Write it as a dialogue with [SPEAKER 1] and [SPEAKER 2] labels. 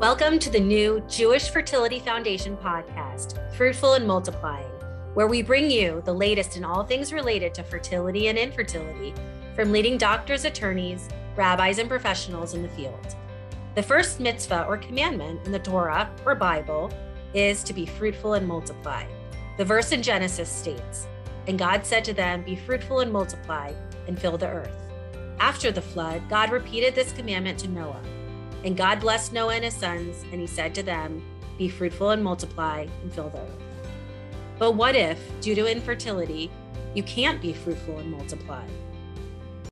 [SPEAKER 1] Welcome to the new Jewish Fertility Foundation podcast, Fruitful and Multiplying, where we bring you the latest in all things related to fertility and infertility from leading doctors, attorneys, rabbis, and professionals in the field. The first mitzvah or commandment in the Torah or Bible is to be fruitful and multiply. The verse in Genesis states, And God said to them, Be fruitful and multiply, and fill the earth. After the flood, God repeated this commandment to Noah. And God blessed Noah and his sons, and he said to them, Be fruitful and multiply, and fill the earth. But what if, due to infertility, you can't be fruitful and multiply?